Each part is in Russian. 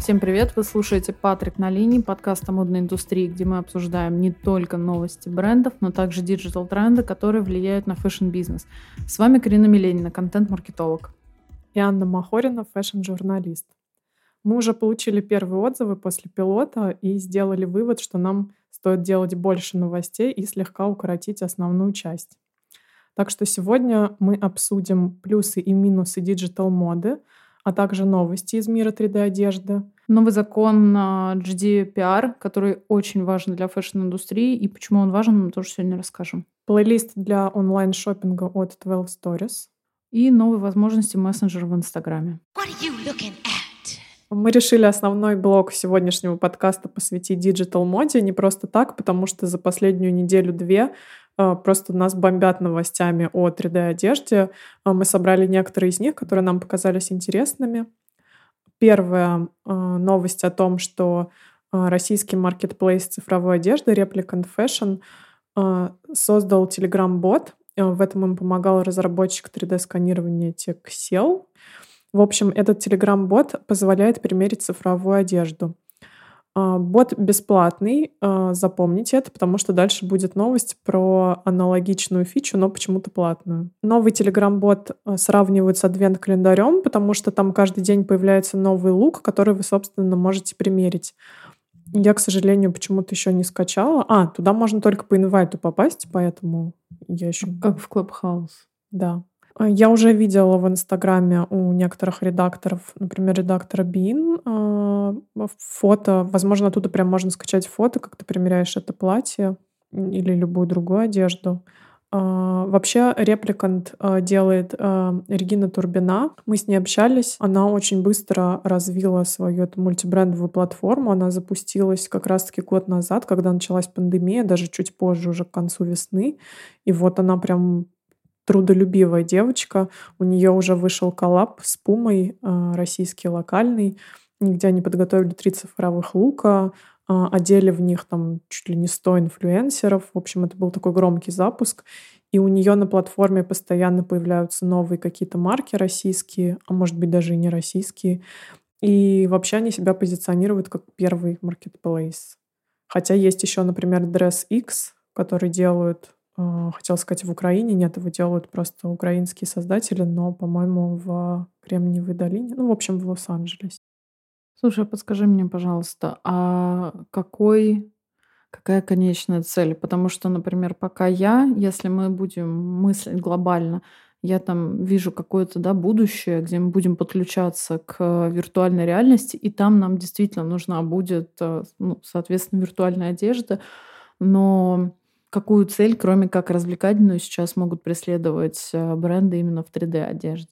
Всем привет! Вы слушаете «Патрик на линии», подкаст о модной индустрии, где мы обсуждаем не только новости брендов, но также диджитал-тренды, которые влияют на фэшн-бизнес. С вами Карина Миленина, контент-маркетолог. И Анна Махорина, фэшн-журналист. Мы уже получили первые отзывы после пилота и сделали вывод, что нам стоит делать больше новостей и слегка укоротить основную часть. Так что сегодня мы обсудим плюсы и минусы диджитал-моды, а также новости из мира 3D-одежды. Новый закон GDPR, который очень важен для фэшн-индустрии, и почему он важен, мы тоже сегодня расскажем. Плейлист для онлайн-шопинга от 12 Storeez. И новые возможности мессенджера в Инстаграме. Мы решили основной блок сегодняшнего подкаста посвятить диджитал-моде не просто так, потому что за последнюю неделю-две а, просто нас бомбят новостями о 3D-одежде. А, мы собрали некоторые из них, которые нам показались интересными. Первая а, новость о том, что российский маркетплейс цифровой одежды Replicant Fashion создал Telegram-бот. В этом им помогал разработчик 3D-сканирования Texel. В общем, этот Telegram-бот позволяет примерить цифровую одежду. А, бот бесплатный, а, запомните это, потому что дальше будет новость про аналогичную фичу, но почему-то платную. Новый Telegram-бот а, сравнивают с адвент-календарем, потому что там каждый день появляется новый лук, который вы, собственно, можете примерить. Я, к сожалению, почему-то еще не скачала. А, туда можно только по инвайту попасть, поэтому я еще... Как в Clubhouse. Да. А, я уже видела в Инстаграме у некоторых редакторов, например, редактора Бин, а, фото. Возможно, оттуда прям можно скачать фото, как ты примеряешь это платье или любую другую одежду. А, вообще, репликант делает Регина Турбина. Мы с ней общались. Она очень быстро развила свою эту мультибрендовую платформу. Она запустилась как раз-таки год назад, когда началась пандемия, даже чуть позже, уже к концу весны. И вот она прям трудолюбивая девочка. У нее уже вышел коллаб с Пумой, а, российский локальный, где они подготовили три цифровых лука, а, одели в них там чуть ли не 100 инфлюенсеров. В общем, это был такой громкий запуск. И у нее на платформе постоянно появляются новые какие-то марки российские, а может быть даже и не российские. И вообще они себя позиционируют как первый маркетплейс. Хотя есть еще, например, Dress X, который делают а, хотел сказать, в Украине. Нет, его делают просто украинские создатели, но, по-моему, в Кремниевой долине. Ну, в общем, в Лос-Анджелесе. Слушай, а подскажи мне, пожалуйста, а какой, какая конечная цель? Потому что, например, пока я, если мы будем мыслить глобально, я там вижу какое-то да, будущее, где мы будем подключаться к виртуальной реальности, и там нам действительно нужна будет, э, ну, соответственно, виртуальная одежда. Но Какую цель, кроме как развлекательную, сейчас могут преследовать э, бренды именно в 3D-одежде?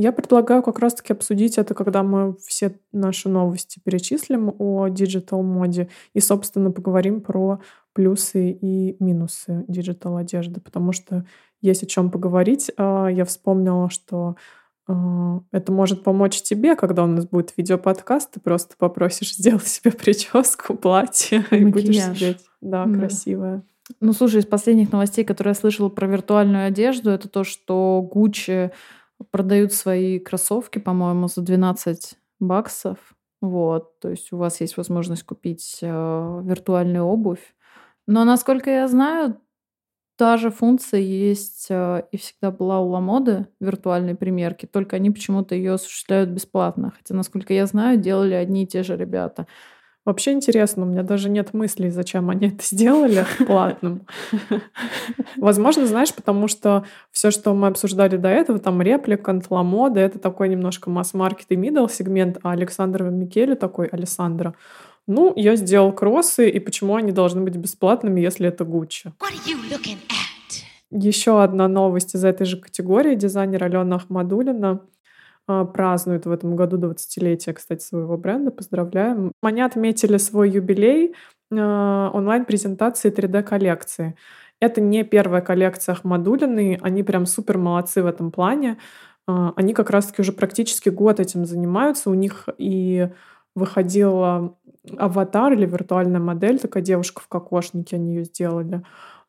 Я предлагаю как раз-таки обсудить это, когда мы все наши новости перечислим о диджитал-моде и, собственно, поговорим про плюсы и минусы диджитал-одежды, потому что есть о чем поговорить. А, я вспомнила, что а, это может помочь тебе, когда у нас будет видеоподкаст, ты просто попросишь сделать себе прическу, платье, Макияж. и будешь сидеть. Да, да, красивая. Ну, слушай, из последних новостей, которые я слышала про виртуальную одежду, это то, что Gucci продают свои кроссовки, по-моему, за 12 баксов. Вот, то есть у вас есть возможность купить э, виртуальную обувь. Но, насколько я знаю, та же функция есть э, и всегда была у Ламоды виртуальной примерки, только они почему-то ее осуществляют бесплатно. Хотя, насколько я знаю, делали одни и те же ребята. Вообще интересно, у меня даже нет мыслей, зачем они это сделали платным. Возможно, знаешь, потому что все, что мы обсуждали до этого, там реплика, ламода, это такой немножко масс-маркет и middle сегмент, а Александр Микеле такой, Александра, ну, я сделал кроссы, и почему они должны быть бесплатными, если это Гуччи? Еще одна новость из этой же категории. Дизайнер Алена Ахмадулина — празднуют в этом году 20-летие, кстати, своего бренда. Поздравляем. Они отметили свой юбилей а, онлайн-презентации 3D-коллекции. Это не первая коллекция Ахмадулины, они прям супер молодцы в этом плане. А, они как раз-таки уже практически год этим занимаются. У них и выходила аватар или виртуальная модель, такая девушка в кокошнике, они ее сделали.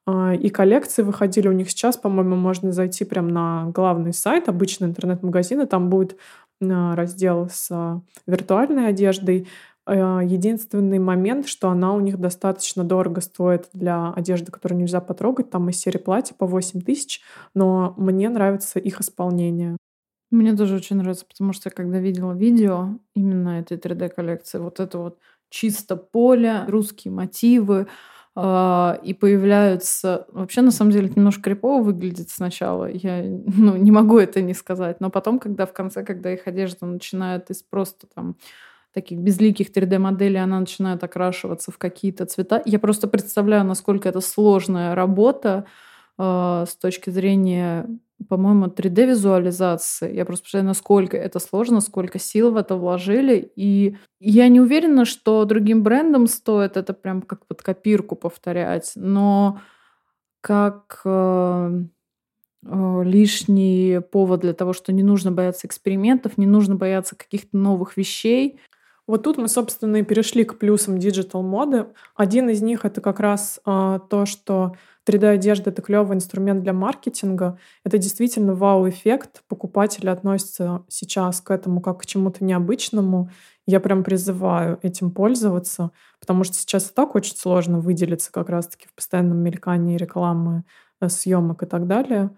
А, и коллекции выходили у них сейчас, по-моему, можно зайти прямо на главный сайт, обычный интернет-магазин, и там будет а, раздел с виртуальной одеждой. Единственный момент, что она у них достаточно дорого стоит для одежды, которую нельзя потрогать. Там из серии платья по 8 тысяч, но мне нравится их исполнение. Мне тоже очень нравится, потому что я когда видела видео именно этой 3D-коллекции, вот это вот чисто поле, русские мотивы, и появляются... Вообще, на самом деле, это немножко крипово выглядит сначала. Я ну, не могу это не сказать. Но потом, когда в конце, когда их одежда начинает из просто там таких безликих 3D-моделей, она начинает окрашиваться в какие-то цвета. Я просто представляю, насколько это сложная работа с точки зрения, по-моему, 3D-визуализации. Я просто представляю, насколько это сложно, сколько сил в это вложили. И я не уверена, что другим брендам стоит это прям как под копирку повторять, но как э, э, лишний повод для того, что не нужно бояться экспериментов, не нужно бояться каких-то новых вещей. Вот тут мы, собственно, и перешли к плюсам диджитал моды. Один из них это как раз э, то, что 3D-одежда — это клевый инструмент для маркетинга. Это действительно вау-эффект. Покупатели относятся сейчас к этому как к чему-то необычному. Я прям призываю этим пользоваться, потому что сейчас и так очень сложно выделиться как раз-таки в постоянном мелькании рекламы, э, съемок и так далее.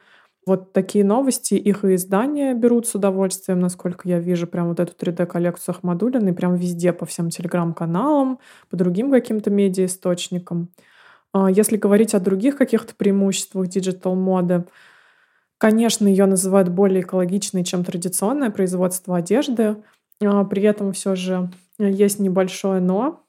Вот такие новости, их и издания берут с удовольствием, насколько я вижу, прям вот эту 3D-коллекцию Ахмадулиной, прям везде, по всем телеграм-каналам, по другим каким-то медиаисточникам. Если говорить о других каких-то преимуществах диджитал-моды, конечно, ее называют более экологичной, чем традиционное производство одежды. А при этом все же есть небольшое «но»,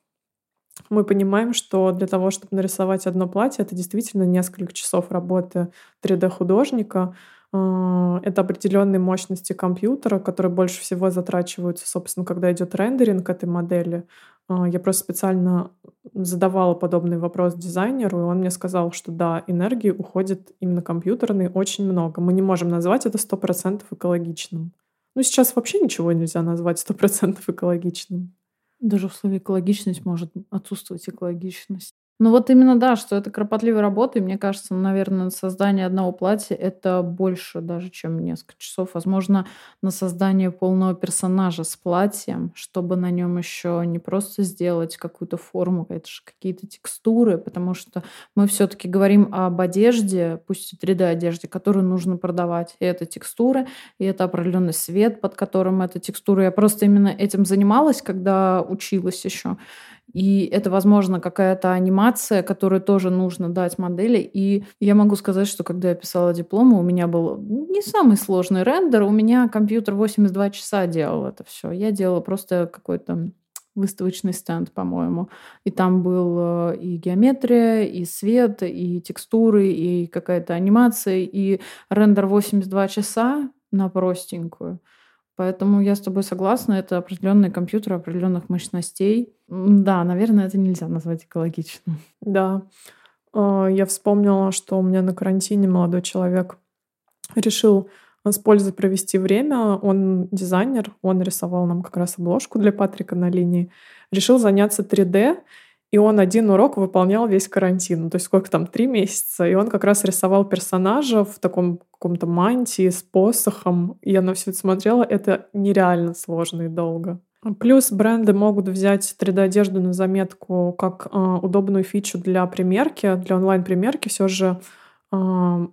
мы понимаем, что для того, чтобы нарисовать одно платье, это действительно несколько часов работы 3D-художника. А, это определенные мощности компьютера, которые больше всего затрачиваются, собственно, когда идет рендеринг этой модели. А, я просто специально задавала подобный вопрос дизайнеру, и он мне сказал, что да, энергии уходит именно компьютерной очень много. Мы не можем назвать это 100% экологичным. Ну, сейчас вообще ничего нельзя назвать 100% экологичным. Даже в слове экологичность может отсутствовать экологичность. Ну вот именно, да, что это кропотливая работа, и мне кажется, наверное, создание одного платья это больше даже, чем несколько часов. Возможно, на создание полного персонажа с платьем, чтобы на нем еще не просто сделать какую-то форму, это же какие-то текстуры, потому что мы все-таки говорим об одежде, пусть и 3D-одежде, которую нужно продавать. И это текстуры, и это определенный свет, под которым эта текстура. Я просто именно этим занималась, когда училась еще. И это, возможно, какая-то анимация, которую тоже нужно дать модели. И я могу сказать, что когда я писала дипломы, у меня был не самый сложный рендер. У меня компьютер 82 часа делал это все. Я делала просто какой-то выставочный стенд, по-моему. И там был э, и геометрия, и свет, и текстуры, и какая-то анимация, и рендер 82 часа на простенькую. Поэтому я с тобой согласна, это определенный компьютер определенных мощностей. Да, наверное, это нельзя назвать экологичным. Да. А, я вспомнила, что у меня на карантине молодой человек решил с пользой провести время. Он дизайнер, он рисовал нам как раз обложку для Патрика на линии. Решил заняться 3D, и он один урок выполнял весь карантин. То есть сколько там, три месяца. И он как раз рисовал персонажа в таком каком-то мантии с посохом. И я на все это смотрела. Это нереально сложно и долго. Плюс бренды могут взять 3D-одежду на заметку как э, удобную фичу для примерки, для онлайн-примерки. Все же э,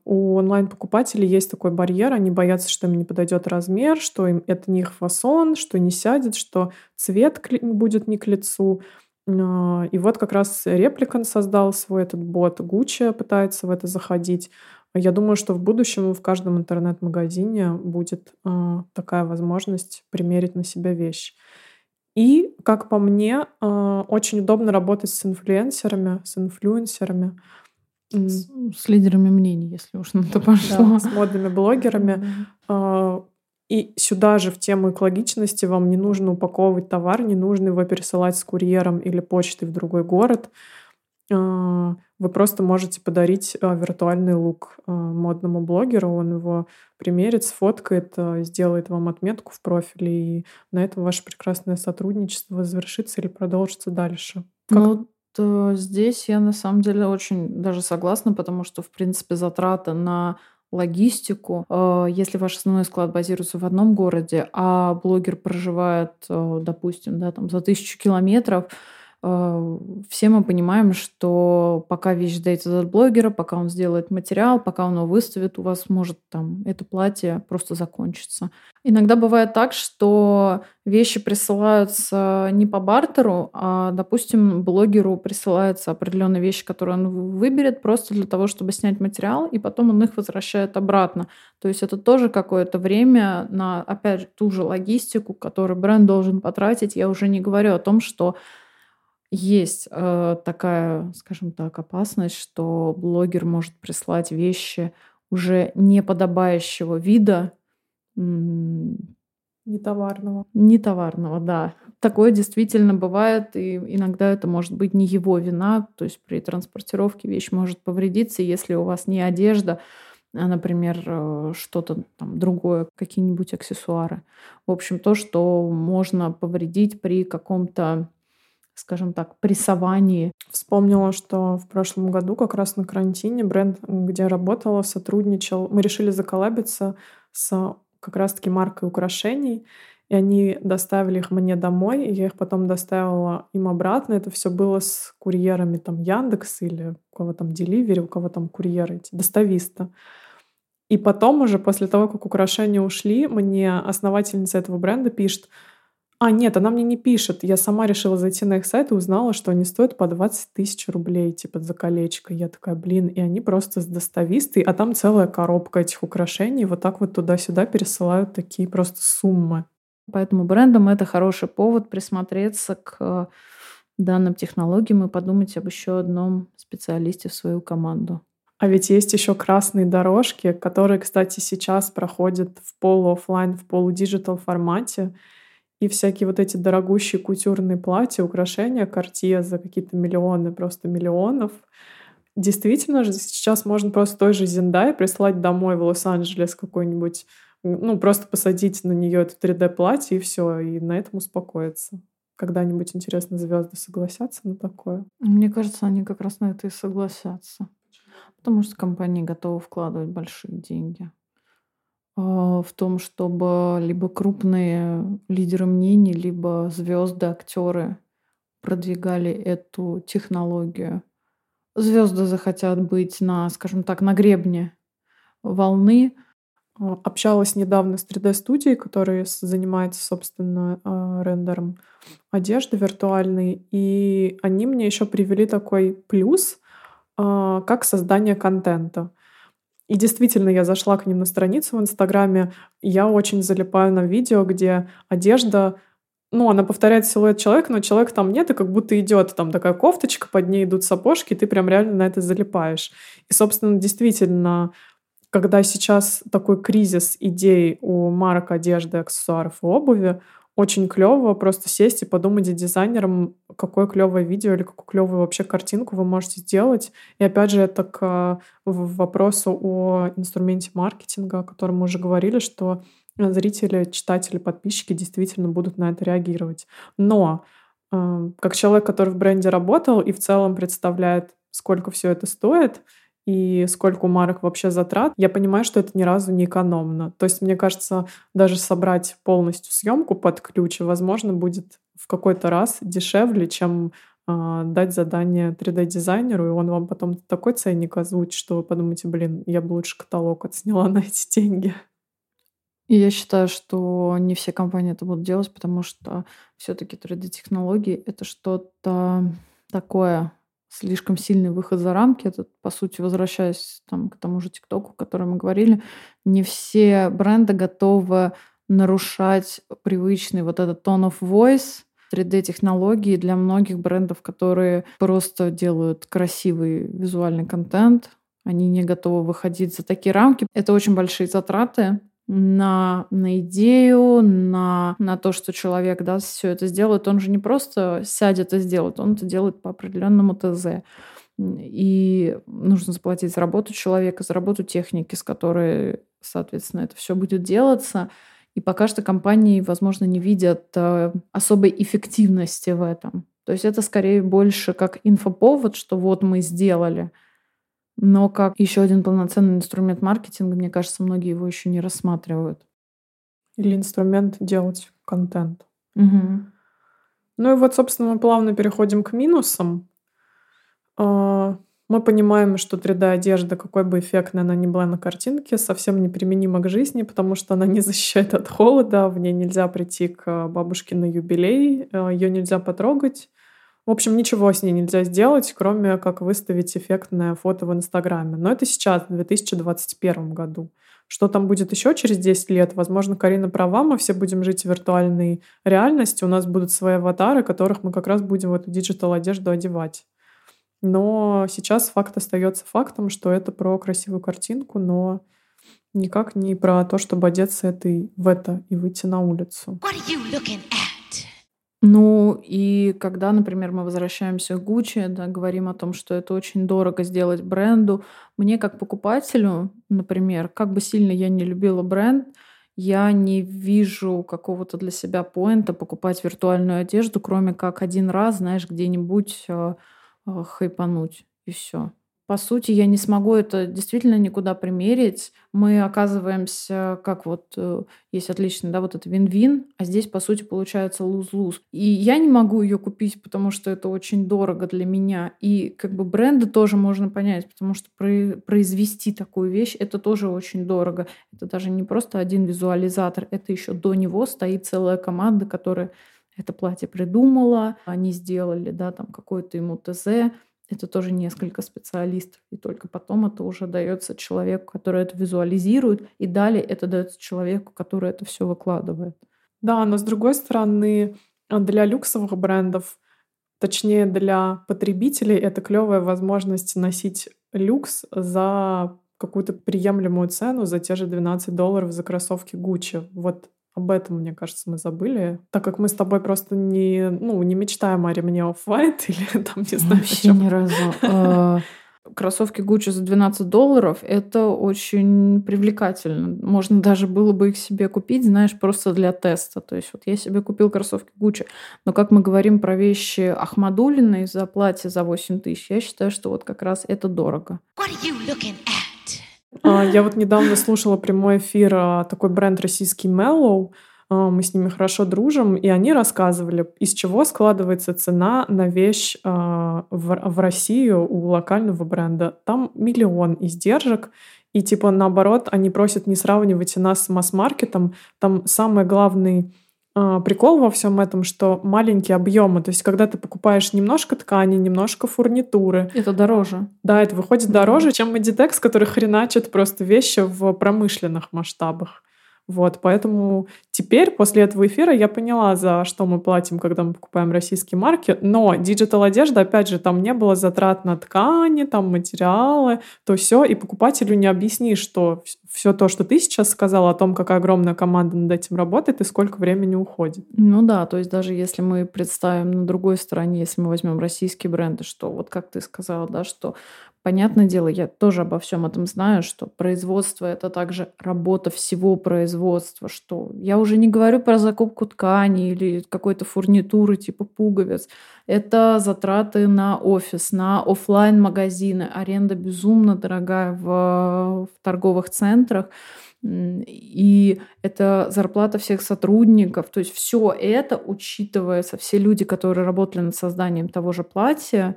у онлайн-покупателей есть такой барьер. Они боятся, что им не подойдет размер, что им это не их фасон, что не сядет, что цвет будет не к лицу. А, и вот как раз Репликан создал свой этот бот, Гуччи пытается в это заходить. Я думаю, что в будущем в каждом интернет-магазине будет э, такая возможность примерить на себя вещь. И, как по мне, э, очень удобно работать с инфлюенсерами, с инфлюенсерами. С, с лидерами мнений, если уж на то пошло. Да, с модными блогерами. Mm-hmm. И сюда же в тему экологичности вам не нужно упаковывать товар, не нужно его пересылать с курьером или почтой в другой город. А, вы просто можете подарить а, виртуальный лук а, модному блогеру, он его примерит, сфоткает, сделает вам отметку в профиле, и на этом ваше прекрасное сотрудничество завершится или продолжится дальше. Как... Ну, то здесь я на самом деле очень даже согласна, потому что, в принципе, затраты на логистику. Э, если ваш основной склад базируется в одном городе, а блогер проживает, э, допустим, да, там за тысячу километров, все мы понимаем, что пока вещь дойдет от блогера, пока он сделает материал, пока он его выставит, у вас может там это платье просто закончиться. Иногда бывает так, что вещи присылаются не по бартеру, а, допустим, блогеру присылаются определенные вещи, которые он выберет просто для того, чтобы снять материал, и потом он их возвращает обратно. То есть это тоже какое-то время на, опять же, ту же логистику, которую бренд должен потратить. Я уже не говорю о том, что есть э, такая, скажем так, опасность, что блогер может прислать вещи уже неподобающего вида. Нетоварного. Нетоварного, да. Такое действительно бывает, и иногда это может быть не его вина. То есть при транспортировке вещь может повредиться, если у вас не одежда, а, например, э, что-то там другое, какие-нибудь аксессуары. В общем, то, что можно повредить при каком-то скажем так, прессовании. Вспомнила, что в прошлом году как раз на карантине бренд, где работала, сотрудничал. Мы решили заколабиться с как раз-таки маркой украшений, и они доставили их мне домой, и я их потом доставила им обратно. Это все было с курьерами там Яндекс или у кого там Деливери, у кого там курьеры эти, достависта. И потом уже, после того, как украшения ушли, мне основательница этого бренда пишет, а, нет, она мне не пишет. Я сама решила зайти на их сайт и узнала, что они стоят по 20 тысяч рублей, типа, за колечко. Я такая, блин, и они просто с доставистой, а там целая коробка этих украшений. Вот так вот туда-сюда пересылают такие просто суммы. Поэтому брендам это хороший повод присмотреться к данным технологиям и подумать об еще одном специалисте в свою команду. А ведь есть еще красные дорожки, которые, кстати, сейчас проходят в полу офлайн, в полу диджитал формате и всякие вот эти дорогущие кутюрные платья, украшения Cartier за какие-то миллионы, просто миллионов. Действительно же сейчас можно просто той же Зендае прислать домой в Лос-Анджелес какой-нибудь, ну, просто посадить на нее это 3D-платье и все, и на этом успокоиться. Когда-нибудь, интересно, звезды согласятся на такое? Мне кажется, они как раз на это и согласятся. Потому что компании готовы вкладывать большие деньги. А, в том, чтобы либо крупные лидеры мнений, либо звезды, актеры продвигали эту технологию. Звезды захотят быть на, скажем так, на гребне волны. А, общалась недавно с 3D-студией, которая занимается, собственно, а, рендером одежды виртуальной. И они мне еще привели такой плюс, как создание контента. И действительно, я зашла к ним на страницу в Инстаграме, и я очень залипаю на видео, где одежда ну, она повторяет силуэт человека, но человека там нет, и как будто идет там такая кофточка, под ней идут сапожки, и ты прям реально на это залипаешь. И, собственно, действительно, когда сейчас такой кризис идей у марок одежды, аксессуаров и обуви, очень клево просто сесть и подумать с дизайнером, какое клевое видео или какую клевую вообще картинку вы можете сделать. И опять же, это к вопросу о инструменте маркетинга, о котором мы уже говорили, что зрители, читатели, подписчики действительно будут на это реагировать. Но э, как человек, который в бренде работал и в целом представляет, сколько все это стоит, и сколько у марок вообще затрат, я понимаю, что это ни разу не экономно. То есть, мне кажется, даже собрать полностью съемку под ключ, возможно, будет в какой-то раз дешевле, чем э, дать задание 3D-дизайнеру, и он вам потом такой ценник озвучит, что вы подумаете, блин, я бы лучше каталог отсняла на эти деньги. Я считаю, что не все компании это будут делать, потому что все-таки 3D-технологии — это что-то такое слишком сильный выход за рамки. Это, по сути, возвращаясь там, к тому же ТикТоку, о котором мы говорили, не все бренды готовы нарушать привычный вот этот tone of voice, 3D-технологии для многих брендов, которые просто делают красивый визуальный контент, они не готовы выходить за такие рамки. Это очень большие затраты, на, на идею, на, на то, что человек да, все это сделает. Он же не просто сядет и сделает, он это делает по определенному ТЗ. И нужно заплатить за работу человека, за работу техники, с которой, соответственно, это все будет делаться. И пока что компании, возможно, не видят э, особой эффективности в этом. То есть это скорее больше как инфоповод, что вот мы сделали – Но как еще один полноценный инструмент маркетинга, мне кажется, многие его еще не рассматривают. Или инструмент делать контент. Угу. Ну и вот, собственно, мы плавно переходим к минусам. А, мы понимаем, что 3D-одежда, какой бы эффектной она ни была на картинке, совсем неприменима к жизни, потому что она не защищает от холода, в ней нельзя прийти к бабушке на юбилей, э, ее нельзя потрогать. В общем, ничего с ней нельзя сделать, кроме как выставить эффектное фото в Инстаграме. Но это сейчас, в 2021 году. Что там будет еще через 10 лет? Возможно, Карина права, мы все будем жить в виртуальной реальности, у нас будут свои аватары, которых мы как раз будем в эту диджитал одежду одевать. Но сейчас факт остается фактом, что это про красивую картинку, но никак не про то, чтобы одеться этой, в это и выйти на улицу. Ну и когда, например, мы возвращаемся к Гуччи, да, говорим о том, что это очень дорого сделать бренду, мне как покупателю, например, как бы сильно я не любила бренд, я не вижу какого-то для себя поинта покупать виртуальную одежду, кроме как один раз, знаешь, где-нибудь э, э, хайпануть и все по сути, я не смогу это действительно никуда примерить. Мы оказываемся, как вот э, есть отличный, да, вот это вин-вин, а здесь, по сути, получается луз-луз. И я не могу ее купить, потому что это очень дорого для меня. И как бы бренды тоже можно понять, потому что произвести такую вещь, это тоже очень дорого. Это даже не просто один визуализатор, это еще до него стоит целая команда, которая это платье придумала, они сделали, да, там какое-то ему ТЗ, это тоже несколько специалистов. И только потом это уже дается человеку, который это визуализирует, и далее это дается человеку, который это все выкладывает. Да, но с другой стороны, для люксовых брендов, точнее для потребителей, это клевая возможность носить люкс за какую-то приемлемую цену, за те же 12 долларов за кроссовки Gucci. Вот об этом, мне кажется, мы забыли. Так как мы с тобой просто не, ну, не мечтаем о ремне Off-White или там, не знаю, Вообще ни разу. А, кроссовки Gucci за 12 долларов — это очень привлекательно. Можно даже было бы их себе купить, знаешь, просто для теста. То есть вот я себе купил кроссовки Gucci, но как мы говорим про вещи Ахмадулиной за платье за 8 тысяч, я считаю, что вот как раз это дорого. What are you looking at? А, я вот недавно слушала прямой эфир а, такой бренд российский Mellow. А, мы с ними хорошо дружим, и они рассказывали, из чего складывается цена на вещь в, Россию у локального бренда. Там миллион издержек, и типа наоборот, они просят не сравнивать нас с масс-маркетом. Там самый главный прикол во всем этом, что маленькие объемы. То есть, когда ты покупаешь немножко ткани, немножко фурнитуры. Это дороже. Да, это выходит дороже, чем Meditex, который хреначит просто вещи в промышленных масштабах. Вот, поэтому теперь, после этого эфира, я поняла, за что мы платим, когда мы покупаем российские марки. Но диджитал одежда, опять же, там не было затрат на ткани, там материалы, то все, и покупателю не объяснишь, что все то, что ты сейчас сказала о том, какая огромная команда над этим работает и сколько времени уходит. Ну да, то есть даже если мы представим на другой стороне, если мы возьмем российские бренды, что вот как ты сказала, да, что Понятное дело, я тоже обо всем этом знаю, что производство это также работа всего производства, что я уже не говорю про закупку ткани или какой-то фурнитуры типа пуговиц. Это затраты на офис, на офлайн магазины, аренда безумно дорогая в, в торговых центрах. И это зарплата всех сотрудников. То есть все это учитывается, все люди, которые работали над созданием того же платья,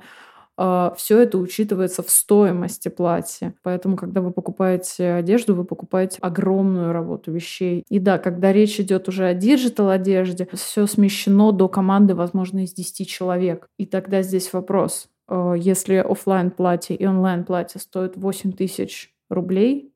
все это учитывается в стоимости платья. Поэтому, когда вы покупаете одежду, вы покупаете огромную работу людей. И да, когда речь идет уже о диджитал одежде, все смещено до команды, возможно, из 10 человек. И тогда здесь вопрос. А, если офлайн платье и онлайн платье стоят 8 тысяч рублей,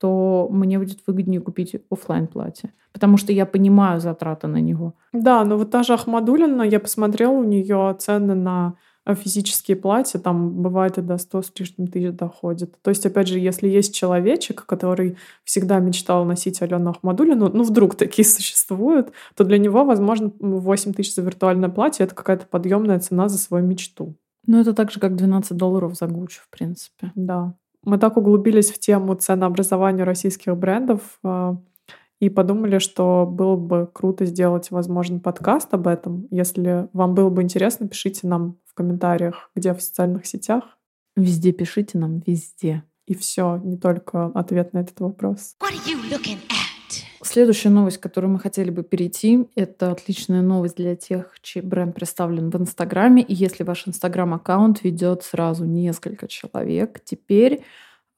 то мне будет выгоднее купить офлайн платье, потому что я понимаю затраты на него. Да, но вот та же Ахмадулина, я посмотрела у нее цены на а физические платья, там бывает и до 100 с лишним тысяч доходит. То есть, опять же, если есть человечек, который всегда мечтал носить Алену Ахмадулину, ну, вдруг такие существуют, то для него, возможно, 8 тысяч за виртуальное платье — это какая-то подъемная цена за свою мечту. Ну, это так же, как 12 долларов за Гуччи, в принципе. Да. Мы так углубились в тему ценообразования российских брендов, а, и подумали, что было бы круто сделать, возможно, подкаст об этом. Если вам было бы интересно, пишите нам в комментариях, где в социальных сетях. Везде пишите нам, везде. И все, не только ответ на этот вопрос. Следующая новость, к которой мы хотели бы перейти, это отличная новость для тех, чей бренд представлен в Инстаграме. И если ваш Инстаграм-аккаунт ведет сразу несколько человек, теперь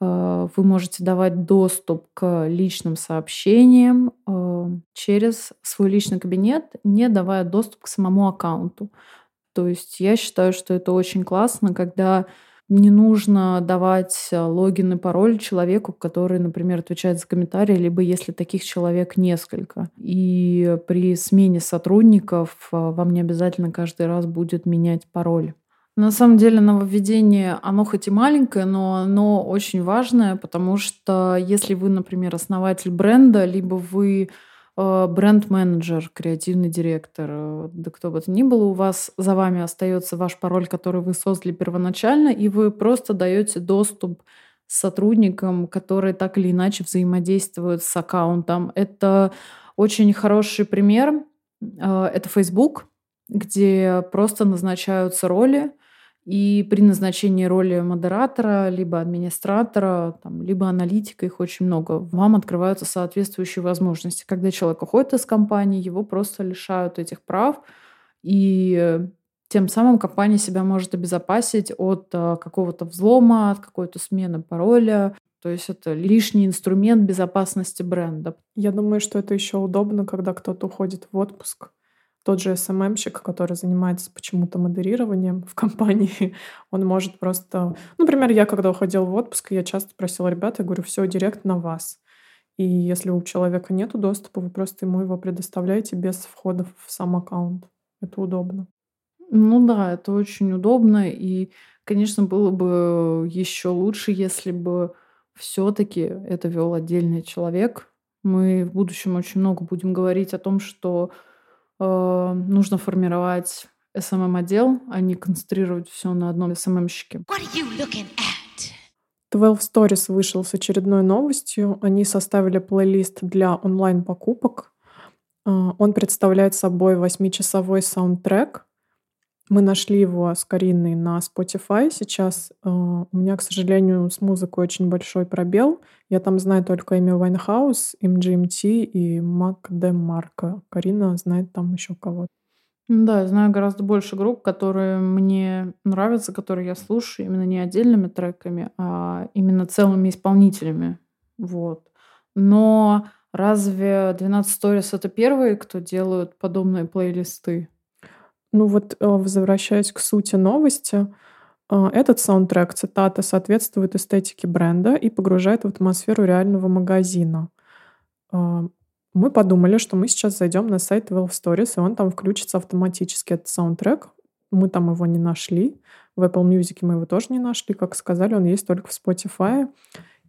э, вы можете давать доступ к личным сообщениям э, через свой личный кабинет, не давая доступ к самому аккаунту. То есть я считаю, что это очень классно, когда не нужно давать э, логин и пароль человеку, который, например, отвечает за комментарии, либо если таких человек несколько. И при смене сотрудников э, вам не обязательно каждый раз будет менять пароль. На самом деле нововведение, оно хоть и маленькое, но оно очень важное, потому что если вы, например, основатель бренда, либо вы бренд-менеджер, креативный директор, э, да кто бы то ни было, у вас за вами остается ваш пароль, который вы создали первоначально, и вы просто даете доступ сотрудникам, которые так или иначе взаимодействуют с аккаунтом. Это очень хороший пример. Э, это Facebook, где просто назначаются роли, и при назначении роли модератора, либо администратора, там, либо аналитика, их очень много, вам открываются соответствующие возможности. Когда человек уходит из компании, его просто лишают этих прав, и тем самым компания себя может обезопасить от э, какого-то взлома, от какой-то смены пароля. То есть это лишний инструмент безопасности бренда. Я думаю, что это еще удобно, когда кто-то уходит в отпуск тот же СММщик, который занимается почему-то модерированием в компании, он может просто... Например, я когда уходила в отпуск, я часто просила ребят, я говорю, все, директ на вас. И если у человека нет доступа, вы просто ему его предоставляете без входа в сам аккаунт. Это удобно. Ну да, это очень удобно. И, конечно, было бы еще лучше, если бы все-таки это вел отдельный человек. Мы в будущем очень много будем говорить о том, что нужно формировать SMM-отдел, а не концентрировать все на одном SMM-щике. 12 Stories вышел с очередной новостью. Они составили плейлист для онлайн-покупок. Э, он представляет собой восьмичасовой саундтрек. Мы нашли его с Кариной на Spotify сейчас. Э, у меня, к сожалению, с музыкой очень большой пробел. Я там знаю только Эми Уайнхаус, MGMT и Мак Демарко. Карина знает там еще кого-то. Да, я знаю гораздо больше групп, которые мне нравятся, которые я слушаю именно не отдельными треками, а именно целыми исполнителями. Вот. Но разве 12 Storeez это первые, кто делают подобные плейлисты? Ну вот, э, возвращаясь к сути новости, э, этот саундтрек, цитата, соответствует эстетике бренда и погружает в атмосферу реального магазина. Э, мы подумали, что мы сейчас зайдем на сайт 12 Stories, и он там включится автоматически, этот саундтрек. Мы там его не нашли. В Apple Music мы его тоже не нашли. Как сказали, он есть только в Spotify.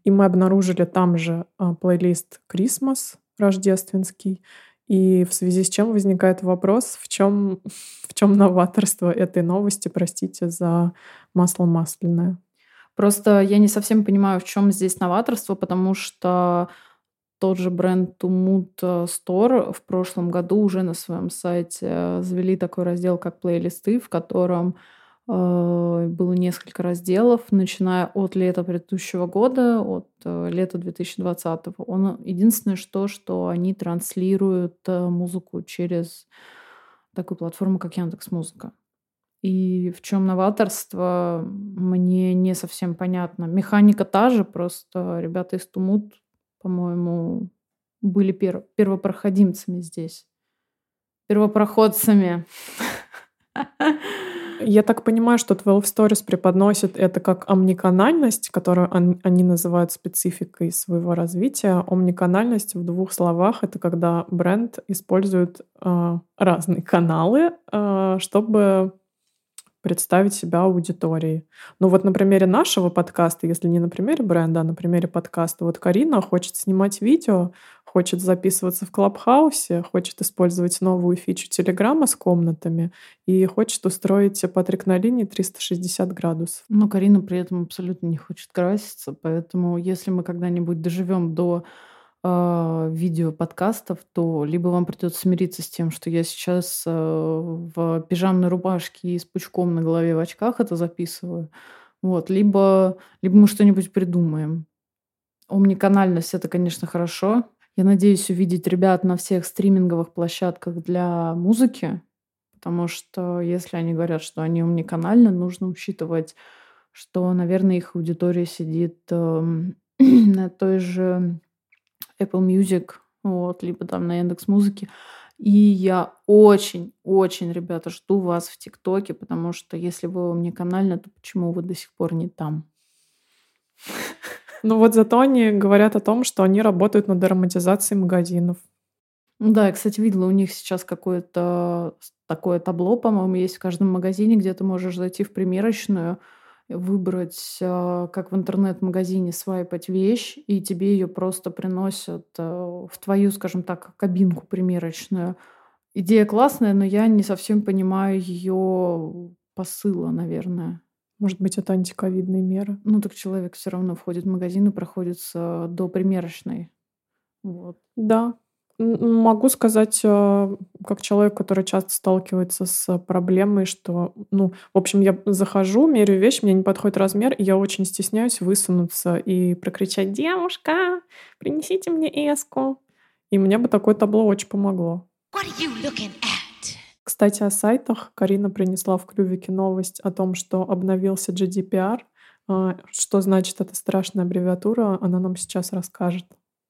И мы обнаружили там же плейлист Christmas рождественский. И в связи с чем возникает вопрос, в чем, в чем новаторство этой новости, простите за масло масляное. Просто я не совсем понимаю, в чем здесь новаторство, потому что тот же бренд Tumut Store в прошлом году уже на своем сайте завели такой раздел, как плейлисты, в котором Э, было несколько разделов, начиная от лета предыдущего года, от э, лета 2020. Он единственное что, что они транслируют э, музыку через такую платформу, как Яндекс Музыка. И в чем новаторство, мне не совсем понятно. Механика та же, просто ребята из Тумут, по-моему, были пер- первопроходимцами здесь. Первопроходцами. Я так понимаю, что 12 Stories преподносит это как омниканальность, которую они называют спецификой своего развития. Омниканальность в двух словах — это когда бренд использует э, разные каналы, э, чтобы представить себя аудитории. Ну вот на примере нашего подкаста, если не на примере бренда, а на примере подкаста, вот Карина хочет снимать видео, хочет записываться в Клабхаусе, хочет использовать новую фичу Телеграма с комнатами и хочет устроить Патрик на линии 360 градусов. Но Карина при этом абсолютно не хочет краситься, поэтому если мы когда-нибудь доживем до э, видео подкастов, то либо вам придется смириться с тем, что я сейчас э, в пижамной рубашке и с пучком на голове в очках это записываю, Вот, либо, либо мы что-нибудь придумаем. Омниканальность это, конечно, хорошо. Я надеюсь увидеть ребят на всех стриминговых площадках для музыки, потому что если они говорят, что они омниканальны, нужно учитывать, что, наверное, их аудитория сидит э, на той же Apple Music, вот, либо там на Яндекс Музыке. И я очень-очень, ребята, жду вас в ТикТоке, потому что если вы омниканальны, то почему вы до сих пор не там? Ну вот зато они говорят о том, что они работают над ароматизацией магазинов. Да, я, кстати, видела у них сейчас какое-то такое табло, по-моему, есть в каждом магазине, где ты можешь зайти в примерочную, выбрать, а, как в интернет-магазине, свайпать вещь, и тебе ее просто приносят э, в твою, скажем так, кабинку примерочную. Идея классная, но я не совсем понимаю ее посыла, наверное. Может быть, это антиковидные меры. Ну, так человек все равно входит в магазин и проходится до примерочной. Вот. Да. Могу сказать, э, как человек, который часто сталкивается с проблемой, что, ну, в общем, я захожу, меряю вещь, мне не подходит размер, и я очень стесняюсь высунуться и прокричать «Девушка, принесите мне эску». И мне бы такое табло очень помогло. What are you looking at? Кстати, о сайтах. Карина принесла в клювике новость о том, что обновился GDPR. А, что значит эта страшная аббревиатура, она нам сейчас расскажет.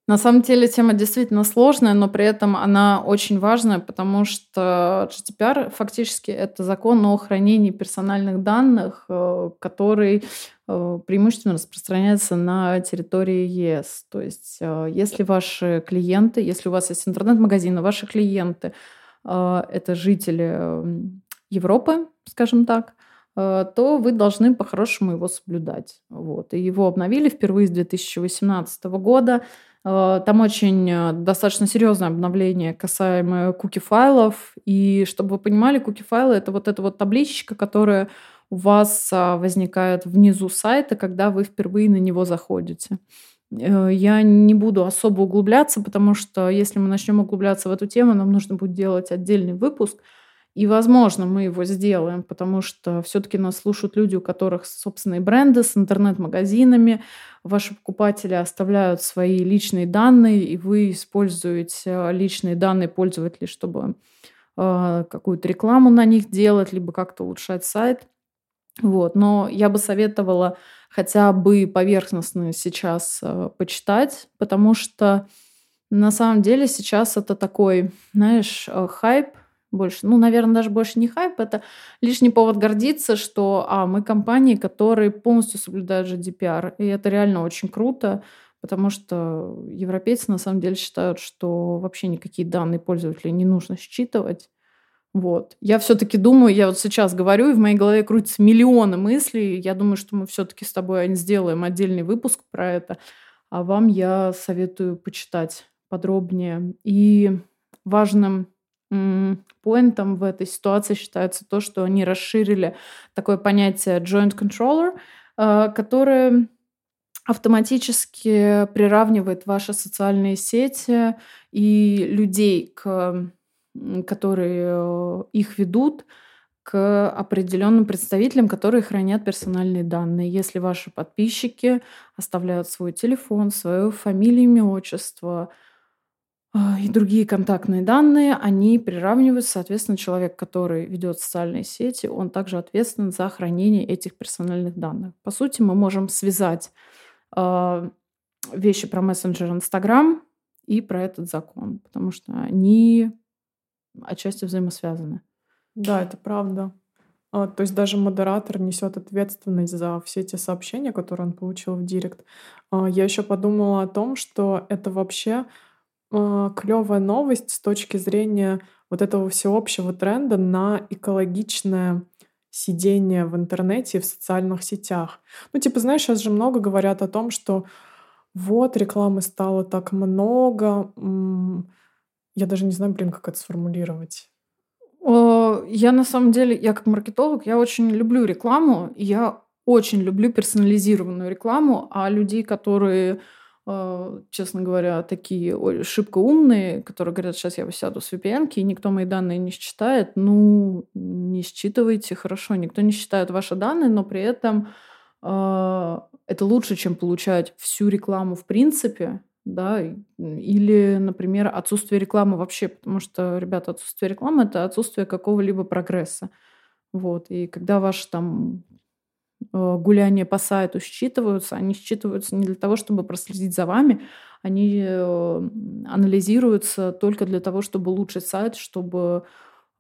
На самом деле тема действительно сложная, но при этом она очень важная, потому что GDPR фактически это закон о хранении персональных данных, э, который э, преимущественно распространяется на территории ЕС. То есть э, если ваши клиенты, если у вас есть интернет-магазины, ваши клиенты это жители Европы, скажем так, а, то вы должны по-хорошему его соблюдать. Вот. И его обновили впервые с 2018 года. А, там очень э, достаточно серьезное обновление касаемо куки-файлов. И чтобы вы понимали, куки-файлы — это вот эта вот табличка, которая у вас возникает внизу сайта, когда вы впервые на него заходите. Э, я не буду особо углубляться, потому что если мы начнем углубляться в эту тему, нам нужно будет делать отдельный выпуск. И, возможно, мы его сделаем, потому что все-таки нас слушают люди, у которых собственные бренды с интернет-магазинами. Ваши покупатели оставляют свои личные данные, и вы используете личные данные пользователей, чтобы э, какую-то рекламу на них делать, либо как-то улучшать сайт. Вот. Но я бы советовала хотя бы поверхностно сейчас э, почитать, потому что на самом деле сейчас это такой, знаешь, э, хайп больше, ну, наверное, даже больше не хайп, это лишний повод гордиться, что а, мы компании, которые полностью соблюдают GDPR, и это реально очень круто, потому что европейцы на самом деле считают, что вообще никакие данные пользователей не нужно считывать, вот. Я все-таки думаю, я вот сейчас говорю, и в моей голове крутятся миллионы мыслей. Я думаю, что мы все-таки с тобой сделаем отдельный выпуск про это. А вам я советую почитать подробнее. И важным поинтом в этой ситуации считается то, что они расширили такое понятие joint controller, э, которое автоматически приравнивает ваши социальные сети и людей к которые э, их ведут к определенным представителям, которые хранят персональные данные. Если ваши подписчики оставляют свой телефон, свою фамилию, имя, отчество а, и другие контактные данные, они приравниваются, соответственно, человек, который ведет социальные сети, он также ответственен за хранение этих персональных данных. По сути, мы можем связать э, вещи про мессенджер Инстаграм и про этот закон, потому что они отчасти взаимосвязаны. Да, это правда. А, то есть даже модератор несет ответственность за все эти сообщения, которые он получил в директ. А, я еще подумала о том, что это вообще а, клевая новость с точки зрения вот этого всеобщего тренда на экологичное сидение в интернете и в социальных сетях. Ну, типа, знаешь, сейчас же много говорят о том, что вот рекламы стало так много, я даже не знаю, блин, как это сформулировать. Я на самом деле, я как маркетолог, я очень люблю рекламу, я очень люблю персонализированную рекламу, а людей, которые, э, честно говоря, такие шибко умные, которые говорят, сейчас я сяду с VPN, и никто мои данные не считает, ну, не считывайте, хорошо, никто не считает ваши данные, но при этом э, это лучше, чем получать всю рекламу в принципе, да, или, например, отсутствие рекламы вообще, потому что, ребята, отсутствие рекламы – это отсутствие какого-либо прогресса. Вот. И когда ваши там э, гуляния по сайту считываются, они считываются не для того, чтобы проследить за вами, они э, анализируются только для того, чтобы улучшить сайт, чтобы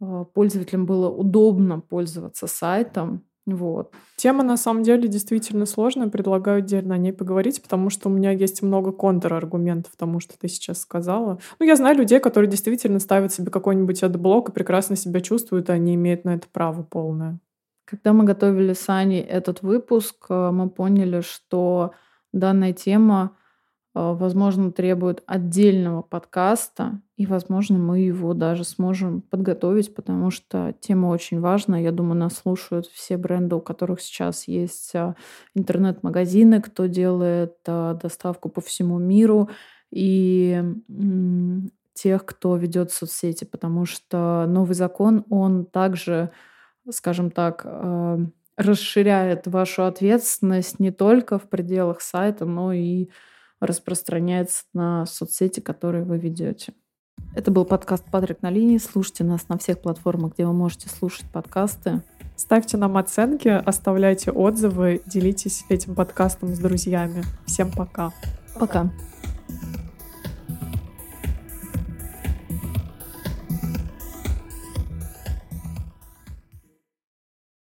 э, пользователям было удобно пользоваться сайтом, вот. Тема на самом деле действительно сложная. Предлагаю отдельно о ней поговорить, потому что у меня есть много контраргументов тому, что ты сейчас сказала. Ну, я знаю людей, которые действительно ставят себе какой-нибудь адблок и прекрасно себя чувствуют, и они имеют на это право полное. Когда мы готовили с Аней этот выпуск, э, мы поняли, что данная тема возможно, требует отдельного подкаста, и, возможно, мы его даже сможем подготовить, потому что тема очень важная. Я думаю, нас слушают все бренды, у которых сейчас есть э, интернет-магазины, кто делает э, доставку по всему миру, и тех, кто ведет соцсети, потому что новый закон, он также, скажем так, расширяет вашу ответственность не только в пределах сайта, но и распространяется на соцсети, которые вы ведете. Это был подкаст «Патрик на линии». Слушайте нас на всех платформах, где вы можете слушать подкасты. Ставьте нам оценки, оставляйте отзывы, делитесь этим подкастом с друзьями. Всем пока. Пока.